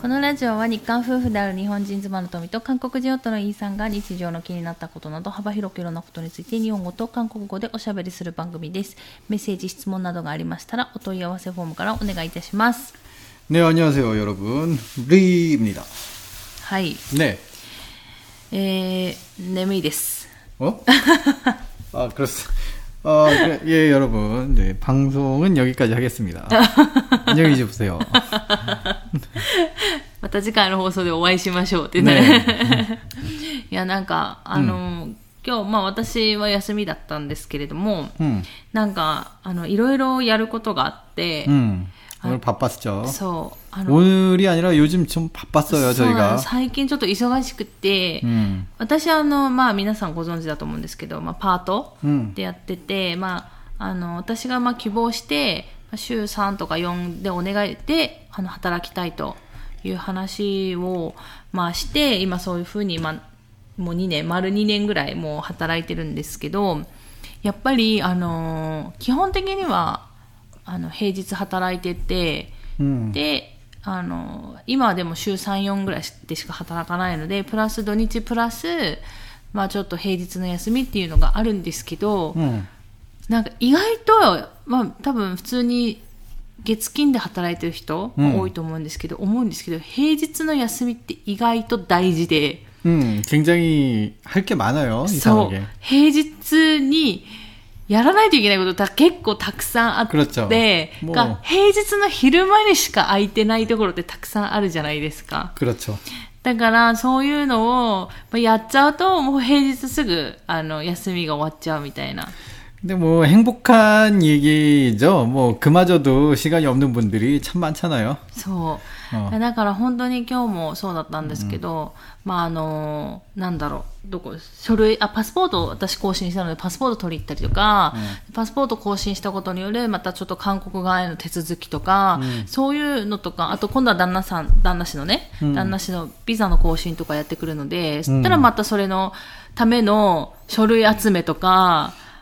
このラジオは日韓夫婦である日本人妻の富と韓国人夫のイーさんが日常の気になったことなど幅広くいろんなことについて日本語と韓国語でおしゃべりする番組です。メッセージ、質問などがありましたらお問い合わせフォームからお願いいたします。 네, 안녕하세요, 여러분. 리입니다. はい。 네. えー、眠いです。 어? 아, 그렇습니다. 어, 그, 예, 여러분. 네, 방송은 여기까지 하겠습니다. 안녕히 계세요. また次回の放送でお会いしましょうってね。ねいや、なんか、あの、今日、まあ私は休みだったんですけれども、 음, なんか、あの、いろいろやることがあって、 음. 오늘 바빴죠. そう、あの、 오늘이 아니라 요즘 좀 바빴어요, そうなの 저희가. 最近ちょっと忙しくて、 음, 私あの、まあ皆さんご存知だと思うんですけど、まあパート 음, でやってて、まあ、あの、私がまあ希望して、まあ週3とか4でお願いで、あの、働きたいという話を、まあして、今そういうふうに、まあ、もう2年、丸2年ぐらいもう働いてるんですけど、やっぱり、あの、基本的には、あの、平日働いてて、 음. で、 あの、今はでも週3、4ぐらいでしか働かないので、プラス土日プラス、まあちょっと平日の休みっていうのがあるんですけど、 음. なんか意外と、まあ多分普通に月金で働いてる人うん多いと思うんですけど、思うんですけど、平日の休みって意外と大事で、 음, 굉장히 할 게 많아요, そう 이상하게. 、平日に やらないといけないことが結構たくさんあってが平日の昼間にしか空いてないところってたくさんあるじゃないですか。だからそういうのをやっちゃうともう平日すぐあの休みが終わっちゃうみたいな。 근데 뭐 행복한 얘기죠. 뭐 그마저도 시간이 없는 분들이 참 많잖아요. そう。あだから本当に今日もそうだったんですけど、まああの、なんだろう、どこ、書類、あ、パスポートを私更新したので、パスポート取り行ったりとか、パスポート更新したことによる、またちょっと韓国側への手続きとか、そういうのとか、あと今度は旦那さん、旦那氏のね、旦那氏のビザの更新とかやってくるので、そしたらまたそれのための書類集めとか、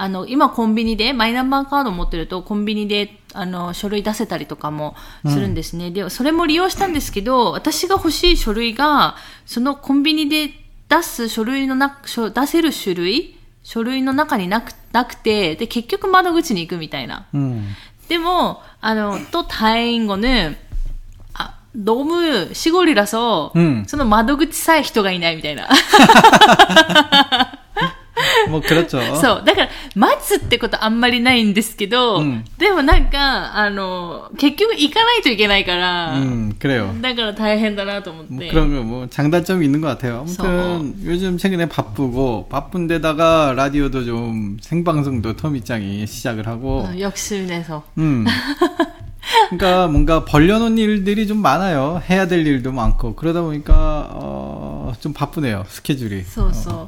あの、今コンビニで、マイナンバーカード持ってると、コンビニで、あの、書類出せたりとかもするんですね。うん、で、それも利用したんですけど、私が欲しい書類が、そのコンビニで出す書類のな、出せる種類書類の中になく、なくて、で、結局窓口に行くみたいな。うん、でも、あの、と、退院後ね、あ、ドーム、しごりラそう、うん、その窓口さえ人がいないみたいな。뭐 그렇죠. そう。だから、待つってことあんまりないんですけど、うんでもなんか、あの、結局行かないといけないから、 음, 그래요. だから大変だなと思って。 뭐 그런 거 뭐 장단점이 있는 것 같아요. 아무튼 요즘 최근에 바쁘고 바쁜데다가 라디오도 좀 생방송도 터미짱이 시작을 하고 うん욕심내서. 음. 그러니까 뭔가 벌려놓은 일들이 좀 많아요. 해야 될 일도 많고 그러다 보니까 어, 좀 바쁘네요. 스케줄이. そうそう。い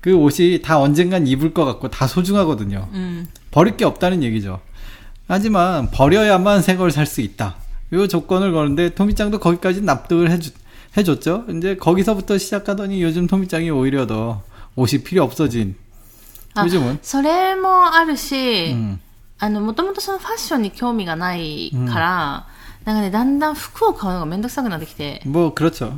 그 옷이 다 언젠간 입을 것 같고 다 소중하거든요. うん。 버릴 게 없다는 얘기죠. 하지만 버려야만 새 걸 살 수 있다. 요 조건을 거는데 토미짱도 거기까지 납득을 해주, 해줬죠. 이제 거기서부터 시작하더니 요즘 토미짱이 오히려 더 옷이 필요 없어진 あ 요즘은 それもあるし、 음, あの、もともとそのファッションに興味がないから、なんかね、だんだん服を買うのがめんどくさくなってきて、 뭐 그렇죠.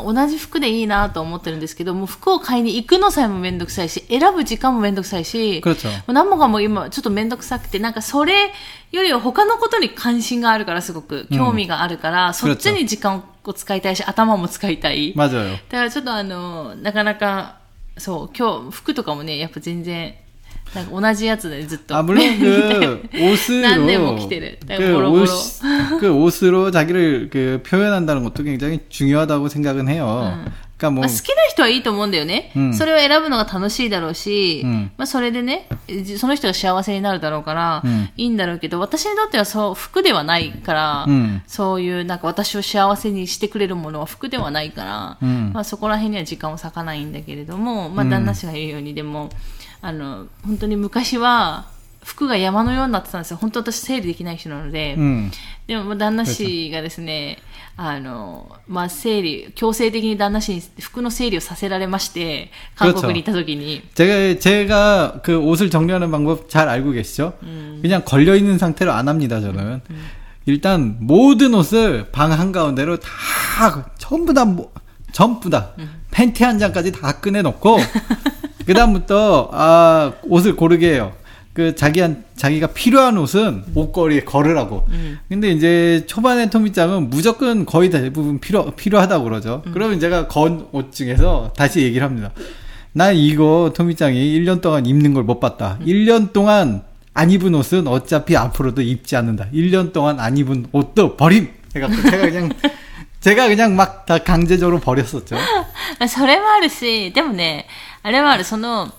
同じ服でいいなと思ってるんですけど、もう服を買いに行くのさえもめんどくさいし、選ぶ時間もめんどくさいし、も何もかも今ちょっとめんどくさくて、なんかそれよりは他のことに関心があるからすごく、興味があるから、うん、そっちに時間を使いたいし、頭も使いたい。だからちょっとあの、なかなか、そう、今日服とかもね、やっぱ全然なんか同じやつでずっと。 아, 물론 그 옷으로 난내못 기대를. 내가 그, 뭐로 옷, 그 옷으로 자기를 그 표현한다는 것도 굉장히 중요하다고 생각은 해요. 그러니까 뭐 まあ、好きな人はいいと思うんだよね、うんそれを選ぶのが楽しいだろうし、うんまあ、それでね、じその人が幸せになるだろうから、うんいいんだろうけど、私にとってはそう、服ではないから、うんそういうなんか私を幸せにしてくれるものは服ではないから、うんまあ、そこら辺には時間を割かないんだけれども、まあ、旦那氏が言うように、でも、 あの、本当に昔は、服が山のようになってたんですよ。本当私整理できない人なので。 음. でも、まあ旦那氏がですね、あの、まあ、整理、強制的に旦那氏に服の整理をさせられまして、韓国に行った時に、 제가 제가 그 옷을 정리하는 방법 잘 알고 계시죠? 그냥 걸려 있는 상태로 안 합니다, 저는. 일단 모든 옷을 방 한가운데로 다 전부 다 뭐- 전부 다 팬티 한 장까지 다 꺼내 놓고 그다음부터 아, 옷을 고르게 해요. 그 자기한 자기가 필요한 옷은 옷걸이에 걸으라고. 근데 이제 초반에 토미짱은 무조건 거의 대부분 필요 필요하다고 그러죠. 그러면 제가 건 옷 중에서 다시 얘기를 합니다. 난 이거 토미짱이 1년 동안 입는 걸 못 봤다. 1년 동안 안 입은 옷은 어차피 앞으로도 입지 않는다. 1년 동안 안 입은 옷도 버림. 해갖고 제가 그냥 제가 그냥 막 다 강제적으로 버렸었죠. まあそれもあるし、でもね、 あれはある、その、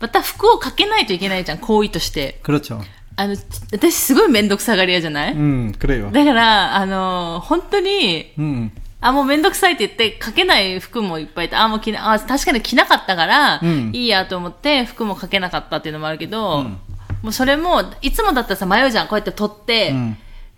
また服をかけないといけないじゃん、行為として。 그렇죠. あの、私すごいめんどくさがり屋じゃない、 음 그래요. だから、あの、本当に、 음 あ、もうめんどくさいって言って、かけない服もいっぱいいて、あ、もう着な、あ、確かに着なかったから、うんいいやと思って、服もかけなかったっていうのもあるけど、もうそれも、いつもだったらさ、迷うじゃん。こうやって取って、 음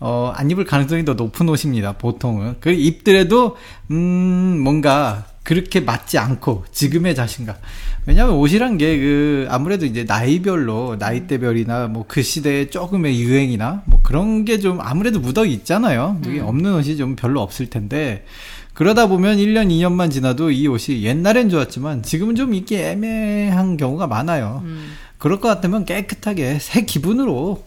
어, 안 입을 가능성이 더 높은 옷입니다. 보통은. 그 입더라도 음 뭔가 그렇게 맞지 않고 지금의 자신감. 왜냐하면 옷이란 게 그 아무래도 이제 나이별로 나이대별이나 뭐 그 시대의 조금의 유행이나 뭐 그런 게 좀 아무래도 묻어 있잖아요. 그게 없는 옷이 좀 별로 없을 텐데 그러다 보면 1년 2년만 지나도 이 옷이 옛날엔 좋았지만 지금은 좀 이게 애매한 경우가 많아요. 그럴 것 같으면 깨끗하게 새 기분으로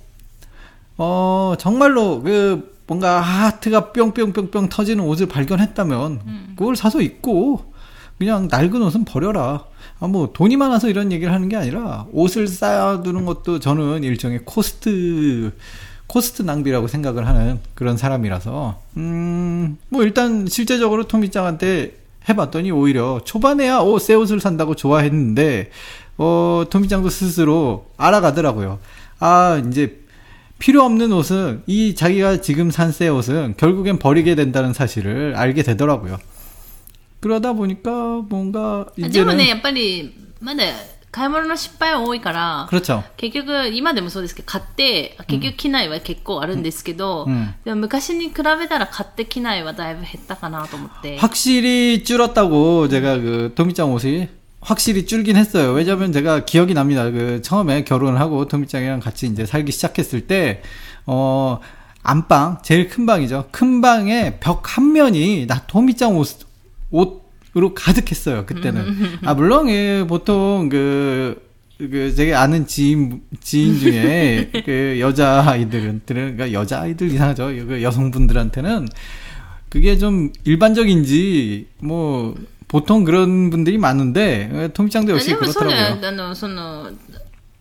어, 정말로 그 뭔가 하트가 뿅뿅뿅뿅 터지는 옷을 발견했다면 그걸 사서 입고 그냥 낡은 옷은 버려라. 아, 뭐 돈이 많아서 이런 얘기를 하는 게 아니라 옷을 쌓아두는 것도 저는 일종의 코스트 코스트 낭비라고 생각을 하는 그런 사람이라서 음, 뭐 일단 실제적으로 토미짱한테 해봤더니 오히려 초반에야 오, 새 옷을 산다고 좋아했는데 어, 토미짱도 스스로 알아가더라고요. 아, 이제 필요 없는 옷은 이 자기가 지금 산 새 옷은 결국엔 버리게 된다는 사실을 알게 되더라고요. 그러다 보니까 뭔가 でも 이제는 ね、やっぱり、まだ買い物の失敗は多いから、 그렇죠. 結局、今でもそうですけど、買って、結局機内は結構あるんですけど、うんでも昔に比べたら買って機内はだいぶ減ったかなと思って。 확실히 줄었다고 제가 그 토미짱 옷이 확실히 줄긴 했어요. 왜냐면 제가 기억이 납니다. 그 처음에 결혼을 하고 토미짱이랑 같이 이제 살기 시작했을 때, 어, 안방, 제일 큰 방이죠. 큰 방에 벽 한 면이 나 토미짱 옷, 옷으로 가득했어요. 그때는. 아, 물론, 예, 보통 그, 그, 제가 아는 지인, 지인 중에, 그, 여자 아이들은, 그러니까 여자 아이들 이상하죠. 그 여성분들한테는 그게 좀 일반적인지, 뭐, 보통 그런 분들이 많은데, 예, 토미짱도 あ 역시 でもそうじゃ 그렇더라고요. ないあの、その、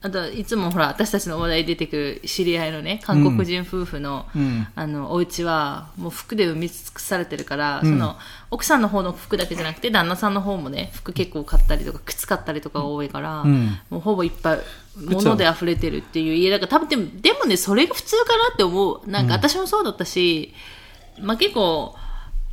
あと、いつもほら、私たちの話題出てくる知り合いのね、韓国人夫婦の、うんあの、お家は、もう服で埋め尽くされてるから、その、奥さんの方の服だけじゃなくて、旦那さんの方もね、服結構買ったりとか、靴買ったりとかが多いから、んもうほぼいっぱい、物で溢れてるっていう家だから、多分でも、でもね、それが普通かなって思う。なんか私もそうだったし、まあ結構、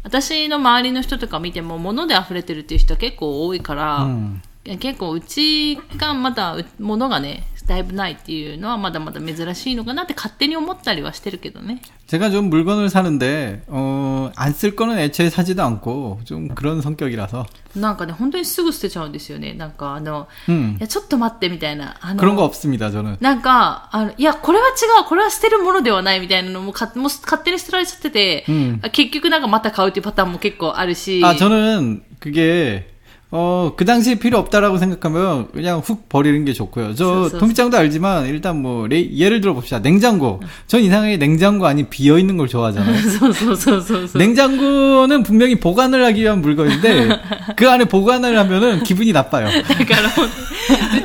私の周りの人とか見ても、物で溢れてるっていう人は結構多いから、うん。結構うちがまだう物がねだいぶないっていうのはまだまだ珍しいのかなって勝手に思ったりはしてるけどね。 제가 좀 물건을 사는데 어, 안 쓸 거는 애초에 사지도 않고 좀 그런 성격이라서 なんかね、本当にすぐ捨てちゃうんですよね。なんかあの、 음, いや、ちょっと待ってみたいな。あの 그런 거 없습니다. 저는. なんか、あの、いや、これは違う、これは捨てるものではないみたいなのもか、もう勝手に捨てられちゃってて、うん結局なんかまた買うっていうパターンも結構あるし。 아 저는 그게 어, 그 당시에 필요 없다라고 생각하면 그냥 훅 버리는 게 좋고요. 저 통기장도 알지만 일단 뭐 레, 예를 들어 봅시다. 냉장고. 전 이상하게 냉장고 아닌 비어 있는 걸 좋아하잖아요. 냉장고는 분명히 보관을 하기 위한 물건인데 그 안에 보관을 하면은 기분이 나빠요.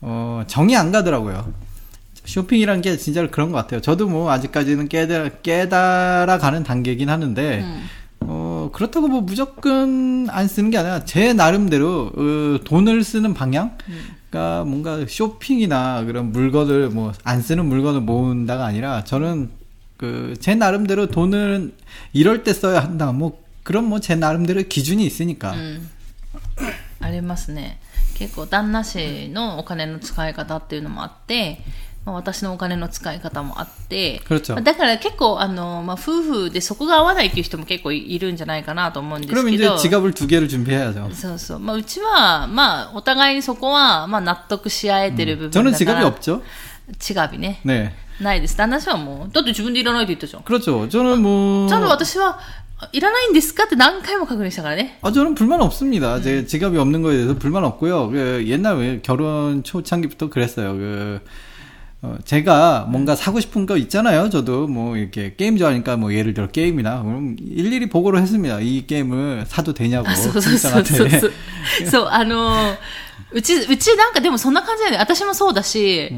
어, 정이 안 가더라고요. 쇼핑이란 게 진짜로 그런 것 같아요. 저도 뭐 아직까지는 깨달아, 깨달아 가는 단계긴 하는데, 음. 어, 그렇다고 뭐 무조건 안 쓰는 게 아니라 제 나름대로 어, 돈을 쓰는 방향? 그러니까 뭔가 쇼핑이나 그런 물건을 뭐 안 쓰는 물건을 모은다가 아니라 저는 그 제 나름대로 돈을 이럴 때 써야 한다. 뭐 그런 뭐 제 나름대로 기준이 있으니까. うんありますね 結構旦那氏のお金の使い方っていうのもあって、まあ、私のお金の使い方もあって、 그렇죠. まあだから結構あの、まあ、夫婦でそこが合わないっていう人も結構いいるんじゃないかなと思うんです 그럼 け 이제 ど 지갑을 두 개를 준비해야죠. そうそう、まあ、うちは、まあ、お互いにそこは、まあ、納得し合えてる部分 저는 だか 지갑이 ら、 없죠. 違うね 네. ないです旦那氏はもうだって自分でいらないって言ったじゃん 그렇죠. 저는 뭐 ちゃんと私は、 いらないんですかって何回も確認したからね。 아, 저는 불만 없습니다. 제 지갑이 없는 거에 대해서 불만 없고요. 그 옛날 왜 결혼 초창기부터 그랬어요. 그 어, 제가 뭔가 사고 싶은 거 있잖아요. 저도 뭐 이렇게 게임 좋아하니까 뭐 예를 들어 게임이나 그럼 일일이 보고를 했습니다. 이 게임을 사도 되냐고 あ、そうそうそうそうそう。そう、あの、うち、うちなんかでもそんな感じだよね。私もそうだし、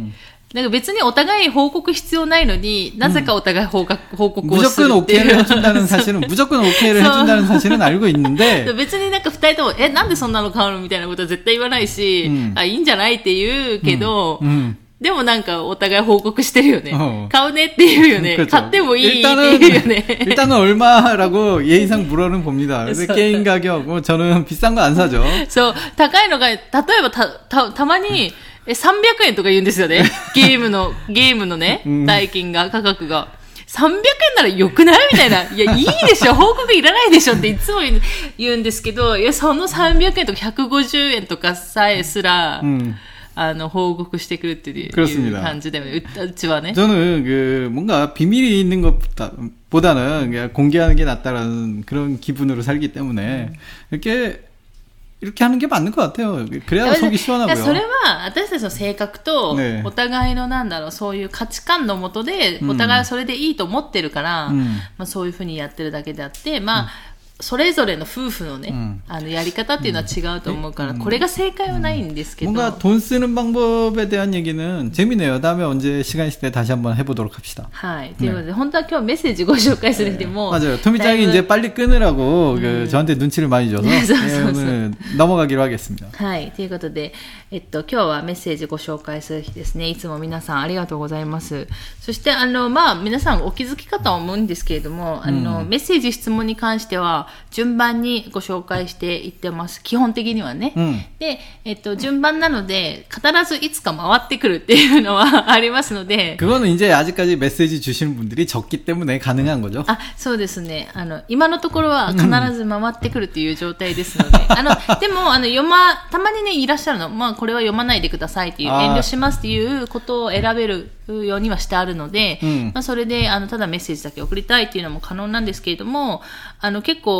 なんか別にお互い報告必要ないのに、なぜかお互い報告、報告をする 무조건 っていう。 오케이를 해준다는 사실은 무조건 오케이를 해준다는 사실은 알고 있는데 別になんか二人とも、え、なんでそんなの買うのみたいなことは絶対言わないし、うんあ、いいんじゃないって言うけど、 음. でもなんかお互い報告してるよね。うん買うねって言うよね。 그렇죠. 買ってもいいって 일단은 言うよね。 일단은 얼마라고 예의상 물어는 봅니다. 근데 그래서- 게임 가격 뭐 저는 비싼 거 안 사죠. そう、高いのが、例えばた、た、たまに、 え、300円とか言うんですよね。ゲームの、ゲームのねうん、代金が、価格が。300円なら良くないみたいな。いや、いいでしょ報告いらないでしょっていつも言う言うんですけど、いや、その300円とか150円とかさえすら、 음. あの、報告してくるっていう 그렇습니다 感じだよね。ううちはね。 저는 그 뭔가 비밀이 있는 것보다 보다는 그냥 공개하는 게 낫다라는 그런 기분으로 살기 때문에 이렇게 이렇게 하는 게 맞는 것 같아요. 그래야 속이 いや 시원하고요. それは私たちの性格とねお互いのなんだろうそういう価値観のもとでうんお互いはそれでいいと思ってるから、うんまあ、そういうふうにやってるだけであって、まあ それぞれの夫婦のね、うんあのやり方っていうのは違うと思うから、うんこれが正解はないんですけど、 뭔가 돈 쓰는 방법에 대한 얘기는 재미네요. 다음에 언제 시간 있을 때 다시 한번 해보도록 합시다. はい。ということで、本当は今日メッセージご紹介する日も、 맞아요. 토미짱이 だいぶ 이제 빨리 끊으라고 그 저한테 눈치를 많이 줘서 네, 저, 예, 저, 저. 오늘 넘어가기로 하겠습니다. はい。ということで、えっと、今日はメッセージご紹介する日ですね。いつも皆さんありがとうございます。そして、あの、まあ、皆さんお気づきかとは思うんですけれども、あの、メッセージ、質問に関しては、 順番にご紹介していってます。基本的にはね。うんで、えっと、順番なので、必ずいつか回ってくるっていうのはありますので、 그거는 이제 아직까지 메시지 주시는 분들이 적기 때문에 가능한 거죠. あ、そうですね。あの、今のところは必ず回ってくるっていう状態ですので、あの、でも、あの、読ま、たまにね、いらっしゃるの。まあ、これは読まないでくださいっていう、あー遠慮しますっていうことを選べるようにはしてあるので、うんまあ、それで、あの、ただメッセージだけ送りたいっていうのも可能なんですけれども、あの、結構、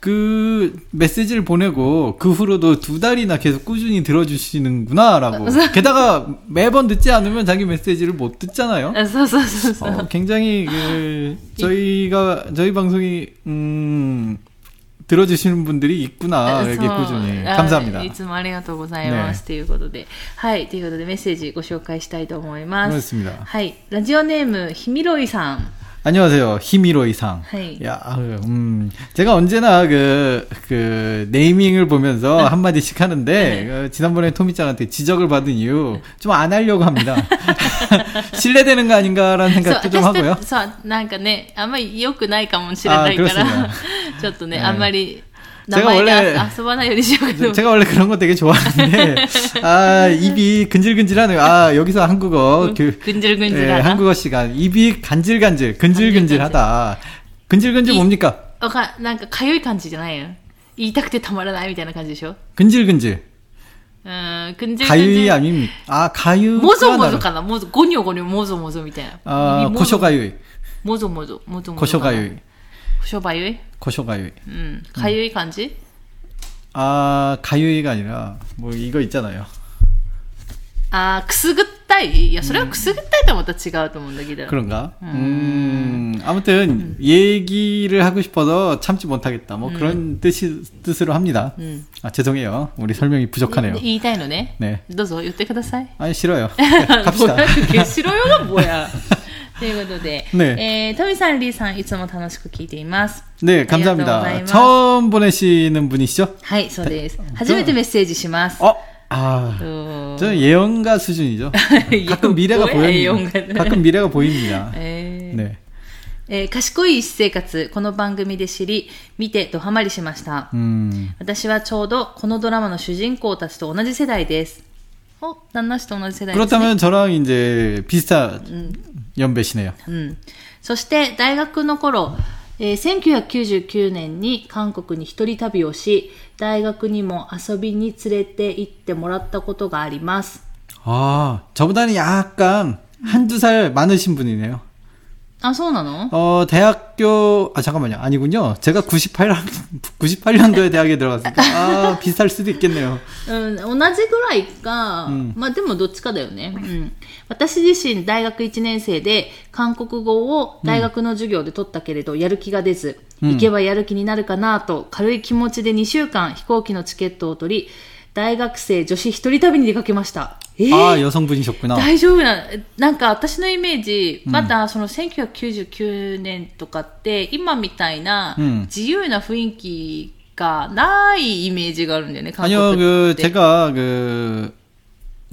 그 메시지를 보내고 그 후로도 두 달이나 계속 꾸준히 들어주시는구나라고. 게다가 매번 듣지 않으면 자기 메시지를 못 듣잖아요. あそうそうそうそう。 어, 굉장히 그 저희가 저희 방송이 음 들어주시는 분들이 있구나 이렇게 そう 꾸준히 あ 감사합니다. いつもありがとうございます。ということで。はい。ということでメッセージご紹介したいと思います。 그렇습니다. はい。ラジオネーム、ひみろいさん。 안녕하세요. 히미로 이상. 네. 야, 음, 제가 언제나 그, 그, 네이밍을 보면서 한마디씩 하는데, 네. 그 지난번에 토미짱한테 지적을 받은 이유, 좀 안 하려고 합니다. 신뢰되는 거 아닌가라는 そう 생각도 좀 私 하고요. たそう、なんかね、あんまり良くないかもしれないかあーら、そちょっとね、ねあんまり名 제가 원래 제가 원래 그런 거 되게 좋아하는데 아 입이 근질근질하네요. 아 여기서 한국어 그 근질근질 예, 한국어 시간 입이 간질간질 근질근질하다. 근질근질 뭡니까? 어가 뭔가 가요이 간지잖아요. 이탁대 타마라나이 미타나 간지죠. 근질근질. 음, 근질 가유이 아닙니까? 아 가유. 모조 모조가나 모조 고뇨 고뇨 모조 모조 미타나. 아 고쇼 가유이. 모조 모조 모조 고쇼 가유이. こしょばゆい 고쇼가유이. うん。かゆい感じ 아, 가유이가 아니라, 뭐, 이거 있잖아요. あー、くすぐったいいや、それはくすぐったいとはまた違うと思うんだけど。 그런가? 음, 아무튼, 얘기를 하고 싶어서 참지 못하겠다. 뭐, 그런 뜻이, 뜻으로 합니다. 음. 아, 죄송해요. 우리 설명이 부족하네요. 言いたいのね。 네. どうぞ言ってください。 아니, 싫어요. ぼや 갑시다. くしろよがぼや。 ということで、ねえー、トミさん、リーさん、いつも楽しく聞いています。 네, ありがとうござい 감사합니다. ます。 처음 보내시는 분이시죠? はい、そうです。初めてメッセージします。 어? 아, うーん 저는 예언가 수준이죠. 가끔 미래가 뭐야, 보입니다. 예언가는. 가끔 미래가 보입니다. えー 네. えー賢い医師生活、この番組で知り、見てドハマりしました。 음, 私はちょうどこのドラマの主人公たちと同じ世代です。お、旦那氏と同じ世代です、ね。 그렇다면 저랑 이제 비슷한 연배시네요. うん。そして、大学の頃、えー1999年に韓国に一人旅をし、大学にも遊びに連れて行ってもらったことがあります。 아, 저보다는 약간 한두 살 많으신 분이네요. あ、そうなの 어, 대학교, 아, 잠깐만요. 아니군요. 제가 98년, 98년도에 대학에 들어갔으니까, 아, 비슷할 수도 있겠네요. うん、同じぐらいか、んまあでもどっちかだよね。うん。私自身大学1年生で韓国語を大学の授業で取ったけれど、やる気が出ず、行けばやる気になるかなと軽い気持ちで2週間飛行機のチケットを取り、 大学生女子一人旅に出かけました。えー 아, 여성분이셨구나. 大丈夫な、なんか私のイメージ、まだその1999年とかって、今みたいなうん自由な雰囲気がないイメージがあるんだよね、韓 아니요, 国 그, って。 제가 그,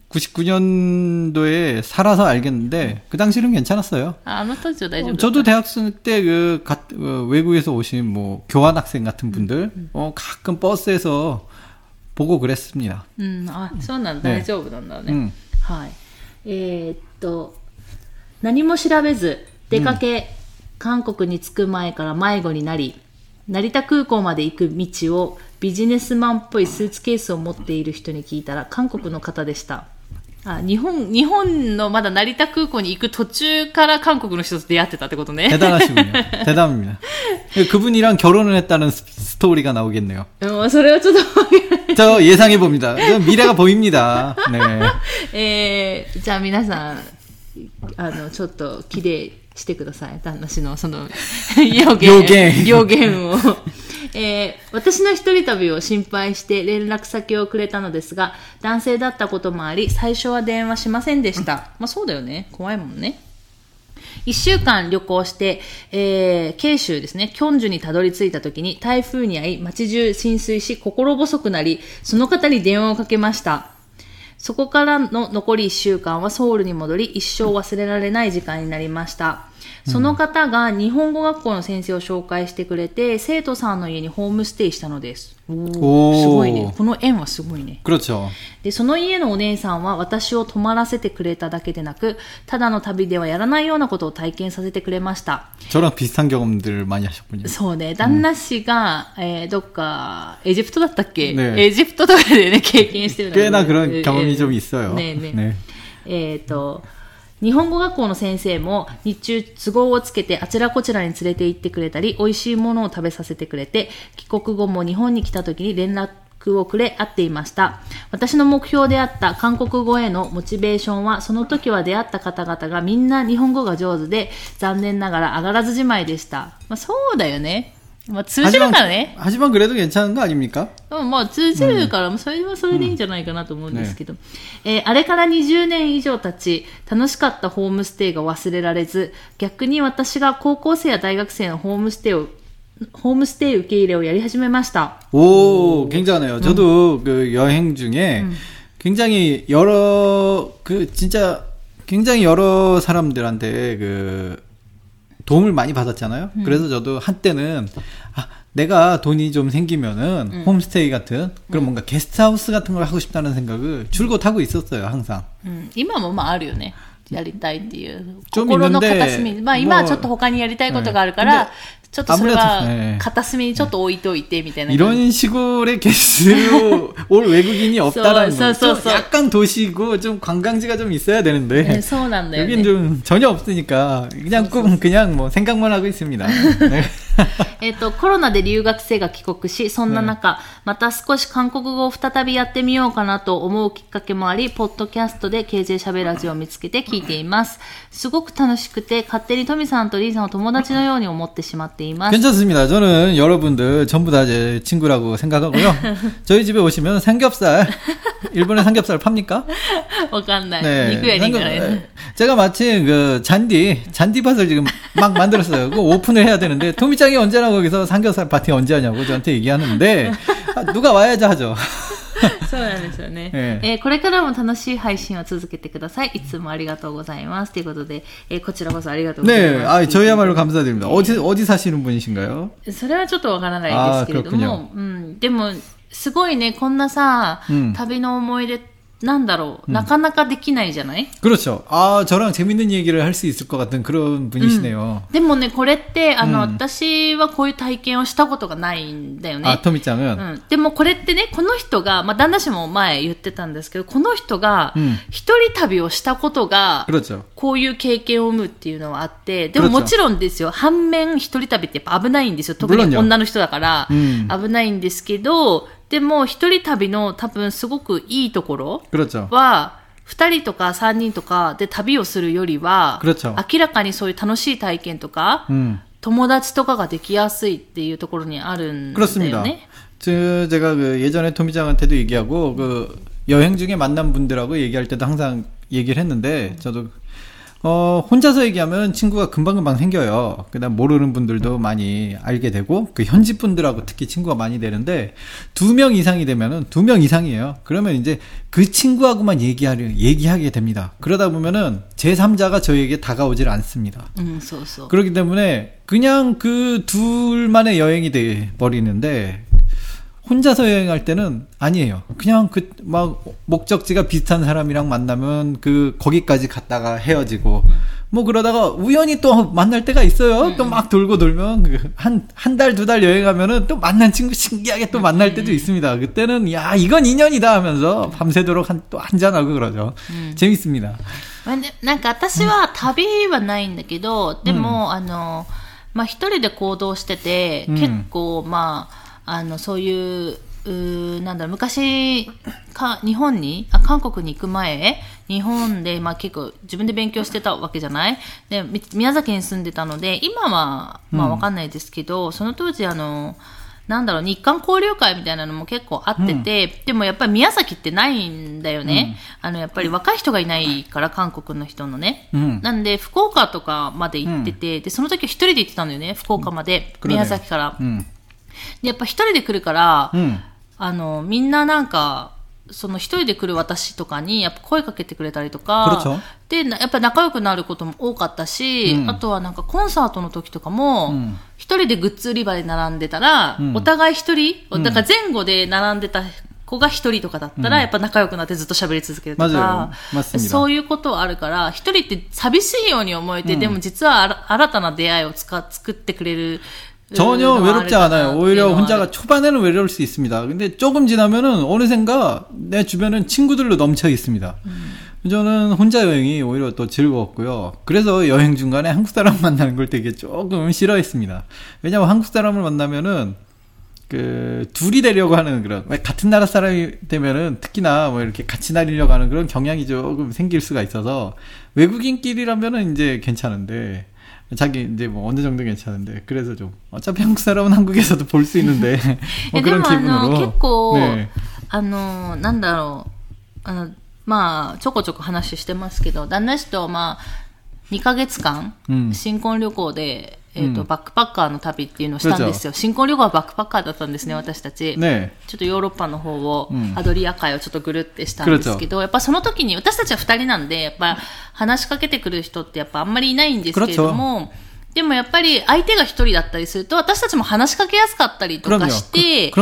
99년도에 살아서 알겠는데, 그 당시는 괜찮았어요. ああの当時は大丈夫 어, だった 저도 대학생 때 그, 가- 어, 외국에서 오신 뭐, 교환학생 같은 분들, 어, 가끔 버스에서 보고 그랬습니다. うん、あ、そうなんだ、ね大丈夫なんだね。 음. はい。えーっと、何も調べず、出かけ、韓国に着く前から迷子になり、成田空港まで行く道をビジネスマンっぽいスーツケースを持っている人に聞いたら、韓国の方でした。あ、日本、日本のまだ成田空港に行く途中から韓国の人と出会ってたってことね。 대단하시군요. 대단합니다. 그분이랑 결혼을 했다는 스- 스토리가 나오겠네요. うんそれはちょっとわからない 저 예상해 봅니다. 미래가 보입니다. 네. えー、じゃあ皆さん、あの、ちょっと綺麗してください。旦那氏のその、予言。予言予言を。えー私の一人旅を心配して連絡先をくれたのですが、男性だったこともあり、最初は電話しませんでした。まあそうだよね。怖いもんね。 一週間旅行して、えー、慶州ですね、キョンジュにたどり着いた時に台風に遭い、街中浸水し、心細くなり、その方に電話をかけました。そこからの残り一週間はソウルに戻り、一生忘れられない時間になりました。その方が日本語学校の先生を紹介してくれて、生徒さんの家にホームステイしたのです。おーおーすごいね。この縁はすごいね。 그렇죠. で、その家のお姉さんは私を泊まらせてくれただけでなく、ただの旅ではやらないようなことを体験させてくれました。 저랑 비슷한 경험들을 많이 하셨군요. そうね、旦那氏が、えーどっか、エジプトだったっけ、ねエジプトとかでね、経験してるの 꽤나 え 그런 ー 경험이 좀 있어요. ねえねえ 네. えっ、と、 日本語学校の先生も日中都合をつけてあちらこちらに連れて行ってくれたり、美味しいものを食べさせてくれて、帰国後も日本に来た時に連絡をくれ合っていました。私の目標であった韓国語へのモチベーションは、その時は出会った方々がみんな日本語が上手で、残念ながら上がらずじまいでした。まあそうだよね。 まあ通じる 하지만, からね。 하지만 그래도 괜찮은 거 아닙니까? うん、まあ通じるから、それはそれでいいんじゃないかなと思うんですけど、えーあれから20年以上経ち、楽しかったホームステイが忘れられず、逆に私が高校生や大学生のホームステイを、ホームステイ受け入れをやり始めました。 오, 굉장하네요. 저도 그 여행 중에 굉장히 여러 그 진짜 굉장히 여러 사람들한테 그 도움을 많이 받았잖아요. 그래서 저도 한때는 아, 내가 돈이 좀 생기면은 홈스테이 같은 그런 뭔가 게스트하우스 같은 걸 하고 싶다는 생각을 줄곧 하고 있었어요, 항상. うん、今もまああるよね。やりたいっていう。ちょ心のみんなで片隅。まあ今はちょっと他にやりたいことがあるから、ね ちょっとそれ 아무래도 は 네 片隅にちょっと置いといてみたいな感じ。 이런 시골에 게스트로 올 외국인이 없다라는 써, 거. 써, 좀 써. 약간 도시고 좀 관광지가 좀 있어야 되는데 ねそうなんだよ 여긴 ね。 좀 전혀 없으니까 그냥 꼭 그냥 뭐 생각만 하고 있습니다. 네. えっと、コロナで留学生が帰国し、そんな中、また少し韓国語を再びやってみようかなと思うきっかけもあり、ポッドキャストで KJ しゃべラジオを見つけて聞いています。すごく楽しくて、勝手にトミさんとリーさんを友達のように思ってしまっています。 괜찮습니다. 저는 여러분들 전부 다 제 친구라고 생각하고요. 저희 집에 오시면 삼겹살 일본에 삼겹살 팝니까? 모르겠네. 네. 삼겹, 네. 제가 마침 그 잔디 잔디밭을 지금 막 만들었어요. 그 오픈을 해야 되는데 토미짱이 언제나 거기서 삼겹살 파티 언제 하냐고 저한테 얘기하는데 아, 누가 와야지 하죠. そうなんですよね。ええーこれからも楽しい配信を続けてください。いつもありがとうございます。ということで、えーこちらこそありがとうござい 네, ます。 아 저희야말로 감사드립니다. 어디 어디 사시는 분이신가요? それはちょっとわからないですけれどあーも、うん、でも、すごいね、こんなさ、うん旅の思い出、 なんだろう、なかなかできないじゃない 그렇죠. 아 저랑 재밌는 얘기를 할 수 있을 것 같은 그런 분이시네요. でもね、これって、あの、うん私はこういう体験をしたことがないんだよね。 아 토미짱은 うん、でもこれってね、この人が、まあ、旦那氏も前言ってたんですけど、この人がうん、一人旅をしたことが、 그렇죠. こういう経験を生むっていうのはあって、でも 그렇죠 もちろんですよ、反面一人旅ってやっぱ危ないんですよ。特に 물론요 女の人だから、うん危ないんですけど、 でも一人旅の多分すごくいいところ 그렇죠. は、二人とか三人とかで旅をするよりは、 그렇죠 明らかにそういう楽しい体験とか、 음. 友達とかができやすいっていうところにあるんだよ 그렇습니다. ね。 저, 제가 그 예전에 토미짱한테도 얘기하고 그 여행 중에 만난 분들하고 얘기할 때도 항상 얘기를 했는데 저도 어, 혼자서 얘기하면 친구가 금방금방 생겨요. 그다음 모르는 분들도 많이 알게 되고 그 현지 분들하고 특히 친구가 많이 되는데 두 명 이상이 되면은 두 명 이상이에요. 그러면 이제 그 친구하고만 얘기하려 얘기하게 됩니다. 그러다 보면은 제3자가 저희에게 다가오질 않습니다. 음, 그렇기 때문에 그냥 그 둘만의 여행이 돼 버리는데 혼자서 여행할 때는 아니에요. 그냥 그 막 목적지가 비슷한 사람이랑 만나면 그 거기까지 갔다가 헤어지고 뭐 그러다가 우연히 또 만날 때가 있어요. 또 막 돌고 돌면 그 한 한 달 두 달 여행하면은 또 만난 친구 신기하게 또 만날 때도 있습니다. 그때는 야 이건 인연이다 하면서 밤새도록 한 또 한잔 하고 그러죠. 재밌습니다. まあねなんか私は旅はないんだけど、でも、あの、まあ一人で行動してて、うん結構、まあ、 あの、そういう、うーなんだろう、昔か、日本にあ、韓国に行く前、日本で、まあ結構自分で勉強してたわけじゃない？で、み宮崎に住んでたので、今は、まあわかんないですけど、その当時あの、なんだろう、日韓交流会みたいなのも結構あってて、でもやっぱり宮崎ってないんだよね。あの、やっぱり若い人がいないから、韓国の人のね。うん。なんで、福岡とかまで行ってて、で、その時は一人で行ってたんだよね、福岡まで、うん。宮崎から。でやっぱ一人で来るから、うん、あのみんななんかその一人で来る私とかにやっぱ声かけてくれたりとか、で、やっぱ仲良くなることも多かったし、うん、あとはなんかコンサートの時とかも、一、うん、人でグッズ売り場で並んでたら、うん、お互い一人、だから前後で並んでた子が一人とかだったら、やっぱ仲良くなってずっと喋り続けるとか、そういうことはあるから、一人って寂しいように思えて、でも実は新たな出会いをつか作ってくれる 전혀 음, 외롭지 아, 않아요. 네, 오히려 네, 아, 혼자가 네. 초반에는 외로울 수 있습니다. 근데 조금 지나면은 어느샌가 내 주변은 친구들로 넘쳐 있습니다. 음. 저는 혼자 여행이 오히려 더 즐거웠고요. 그래서 여행 중간에 한국 사람 만나는 걸 되게 조금 싫어했습니다. 왜냐면 한국 사람을 만나면은 그 둘이 되려고 하는 그런 같은 나라 사람이 되면은 특히나 뭐 이렇게 같이 날리려고 하는 그런 경향이 조금 생길 수가 있어서 외국인끼리라면은 이제 괜찮은데 자기 이제 뭐 어느 정도 괜찮은데 그래서 좀 어차피 한국 사람은 한국에서도 볼 수 있는데 뭐 えで 그런 もあの 기분으로 結構、 네. あのなんだろうあのまあちょこちょこ話してますけど旦那氏とまあ2ヶ月間、うん新婚旅行で、 えーと、うん、バックパッカーの旅っていうのをしたんですよ、新婚旅行はバックパッカーだったんですね、私たち、ね、ちょっとヨーロッパの方を、うん、アドリア海をちょっとぐるってしたんですけど、やっぱその時に、私たちは二人なんで、やっぱ話しかけてくる人って、やっぱあんまりいないんですけれども。でもやっぱり相手が一人だったりすると私たちも話しかけやすかったりとかして、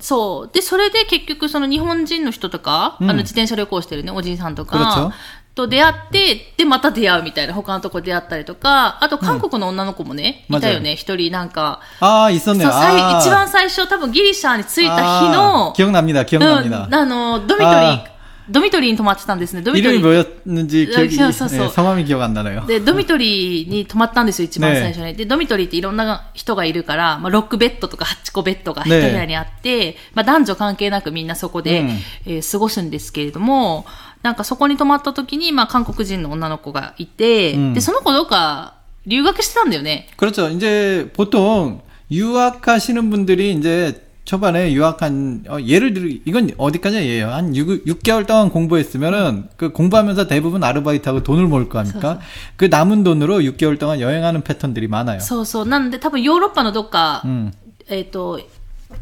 そう。で、それで結局その日本人の人とか、うん、あの自転車旅行してるね、おじいさんとかと出会って、で、また出会うみたいな、他のとこ出会ったりとか、あと韓国の女の子もね、うんいたよね、一人なんか、 아 そう 있었네요. 最 아, 一番最初、多分ギリシャに着いた日 아, の、 기억납니다. うん、 기억납니다. あの、ドミトリーあ、ドミトリーに泊まってたんですね、ドミトリ 이름이 ー。 뭐였는지 기억이 아, 서, 서, 서. 네, 성함이 기억 안 나네요. で、ドミトリーに泊まったんですよ、一番ね最初に。で、ドミトリーっていろんな人がいるから、まあ、6ベッドとか8個ベッドが一部屋にあって、まあ、男女関係なくみんなそこで、うんえー過ごすんですけれども、 なんかそこに泊まった時に、まあ、韓国人の女の子がいて、うんで、その子どうか留学してたんだよね。 그렇죠. 이제 보통 유학하시는 분들이 이제 초반에 유학한 어, 예를 들어 이건 어디까지 예요? 한 6, 6개월 동안 공부했으면은 그 공부하면서 대부분 아르바이트하고 돈을 모을 거 아닙니까? 그 남은 돈으로 6개월 동안 여행하는 패턴들이 많아요. そうそう。なんで多分ヨーロッパのどっか、 음. えっ、と、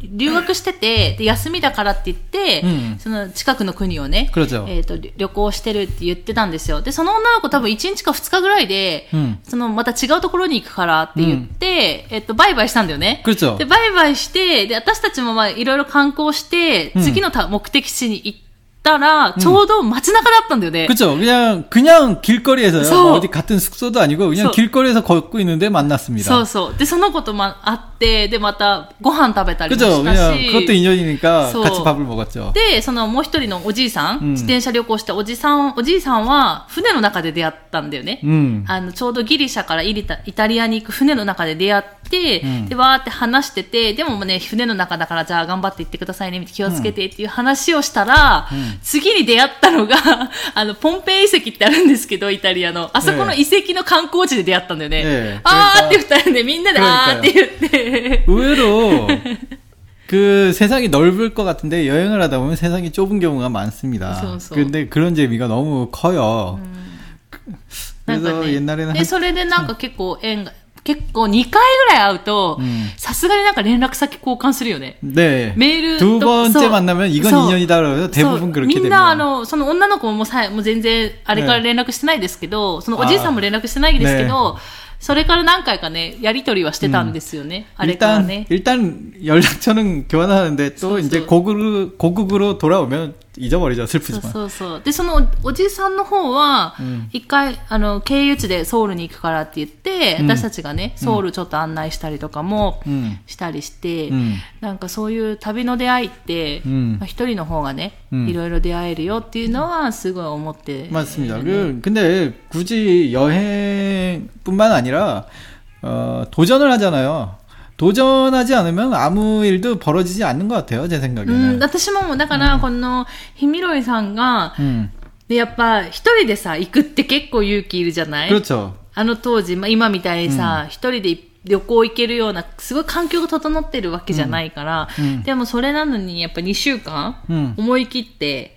留学してて、で、休みだからって言って、うん、その近くの国をね、えっ、と、旅行してるって言ってたんですよ。で、その女の子多分1日か2日ぐらいで、うん、その、また違うところに行くからって言って、うん、えっと、バイバイしたんだよね。で、バイバイして、で、私たちもまあ、いろいろ観光して、次の目的地に行って、ら、ちょうど街中だったんだよね。 그렇죠. 그냥 그냥 길거리에서요. 서- 뭐 어디 같은 숙소도 아니고 그냥 서- 길거리에서 걷고 있는데 만났습니다. そうそう。で、その子とま会って、で、またご飯食べたりも 그죠? した 그냥 し。 그것도 인연이니까 서- 같이 밥을 먹었죠. で、そのもう一人のおじいさん、うん自転車旅行したおじさん、おじいさんは船の中で出会ったんだよね。 음. あの、ちょうどギリシャからイリタイタリアに行く船の中で出会って、うんで、わーって話してて、でもね、船の中だからじゃあ頑張って行ってくださいね、気をつけてっていう話をしたら、 次に出会ったのが、あの、ポンペイ遺跡ってあるんですけど、イタリアの。あそこの遺跡の観光地で出会ったんだよね。ええあーって二人でみんなであーって言って。 의외로 그 세상이 넓을 것 같은데 여행을 하다 보면 세상이 좁은 경우가 많습니다. 그래서- 그래서. 근데 그런 재미가 너무 커요. なんか 그래서 ね、 옛날에는 で、 한, それでなんか結構縁が、 結構2回ぐらい会うとうん、さすがになんか連絡先交換するよね。 네. メール 두 と 번째 そう 만나면 이건 そう 인연이다 그래서 そう 대부분 그렇게 みんな、あ 됩니다. の、その女の子ももうさもう全然、あれから連絡してないですけど、そのおじいさんも連絡してないですけど、それから何回かね、やりとりはしてたんですよね。あれから 일단 ね。 일단 연락처는 교환하는데 또 그래서- 이제 고국 고국으로 돌아오면 잊어버리죠 そう 슬프지만. そうそう。で、そのおおじさんの方はうん、一回、あの、経由地でソウルに行くからって言って、うん私たちがね、ソウルちょっと案内したりとかもうんしたりして、うんなんかそういう旅の出会いって、うんまあ一人の方がね、うんいろいろ出会えるよっていうのはすごい思って、 맞습니다. 그 근데 굳이 여행뿐만 아니라 어, 도전을 하잖아요. 도전하지 않으면 아무 일도 벌어지지 않는 것 같아요, 제 うん、 생각에는. 私も、だから、この、ひみろいさんが、 음. でやっぱ、一人でさ、行くって結構勇気いるじゃない 그렇죠. あの当時、まあ、今みたいにさ、一、人で旅行行けるような、すごい環境が整ってるわけじゃないから、うんでもそれなのに、やっぱ2週間、うん思い切って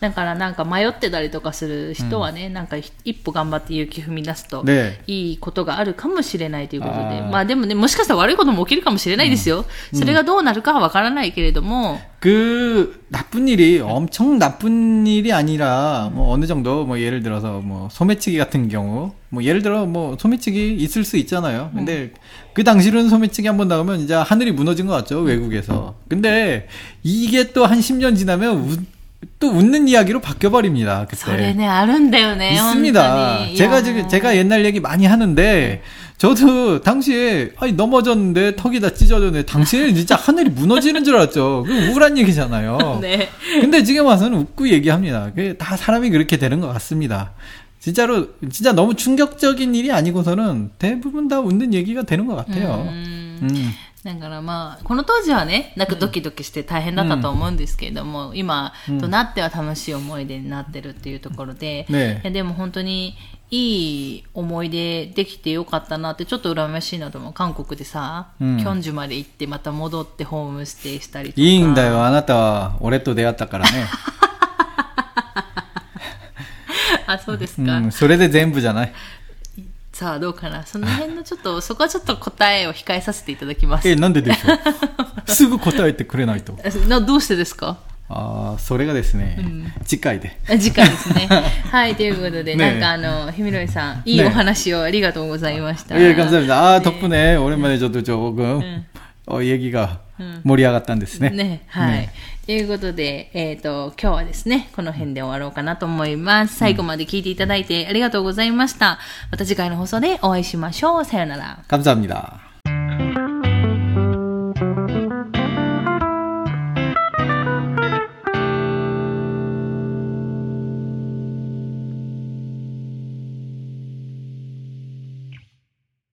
うん。だからなんか迷ってたりとかする人はね、なんか一歩頑張って勇気踏み出すと、 네. いいことがあるかもしれないということで。あーまあでもね、もしかしたら悪いことも起きるかもしれないですよ。それがどうなるかはわからないけれども、 그 나쁜 일이 엄청 나쁜 일이 아니라 뭐 어느 정도 뭐 예를 들어서 뭐 소매치기 같은 경우 뭐 예를 들어 뭐 소매치기 있을 수 있잖아요. 근데 그 당시로는 소매치기 한 번 나오면 이제 하늘이 무너진 것 같죠 외국에서. 근데 이게 또 한 10년 지나면 우- 또 웃는 이야기로 바뀌어버립니다. 그때. 소리네 아른데요네. 있습니다. 제가 지금 제가 옛날 얘기 많이 하는데 저도 당시에 아니 넘어졌는데 턱이 다 찢어졌네. 당시에는 진짜 하늘이 무너지는 줄 알았죠. 우울한 얘기잖아요. 네. 근데 지금 와서는 웃고 얘기합니다. 다 사람이 그렇게 되는 것 같습니다. 진짜로 진짜 너무 충격적인 일이 아니고서는 대부분 다 웃는 얘기가 되는 것 같아요. 음. 음. だからまあ、この当時はね、なんかドキドキして大変だったと思うんですけれども、うん、今となっては楽しい思い出になってるっていうところで、ね、でも本当にいい思い出できてよかったなって、ちょっと羨ましいなと思う。韓国でさ、うん、キョンジュまで行って、また戻ってホームステイしたりとか。いいんだよ、あなたは俺と出会ったからね。あ、そうですか、うん、それで全部じゃないさあどうかな。その辺のちょっと、そこはちょっと答えを控えさせていただきます。え、なんででしょうすぐ答えてくれないと。などうしてですかああ、それがですね、次回で。あ次回ですね。はい、ということで、ねなんかあの、ひみろいさん、いいねお話をありがとうございました。 예, 감사합니다. 아, 덕분에 오랜만에 저도 조금, 네. 어, 얘기가 盛り上がったんですね。ね、はい。ということで、えっ、と、今日はですね、この辺で終わろうかなと思います。最後まで聞いていただいてありがとうございました。また次回の放送でお会いしましょう。さよなら。 감사합니다.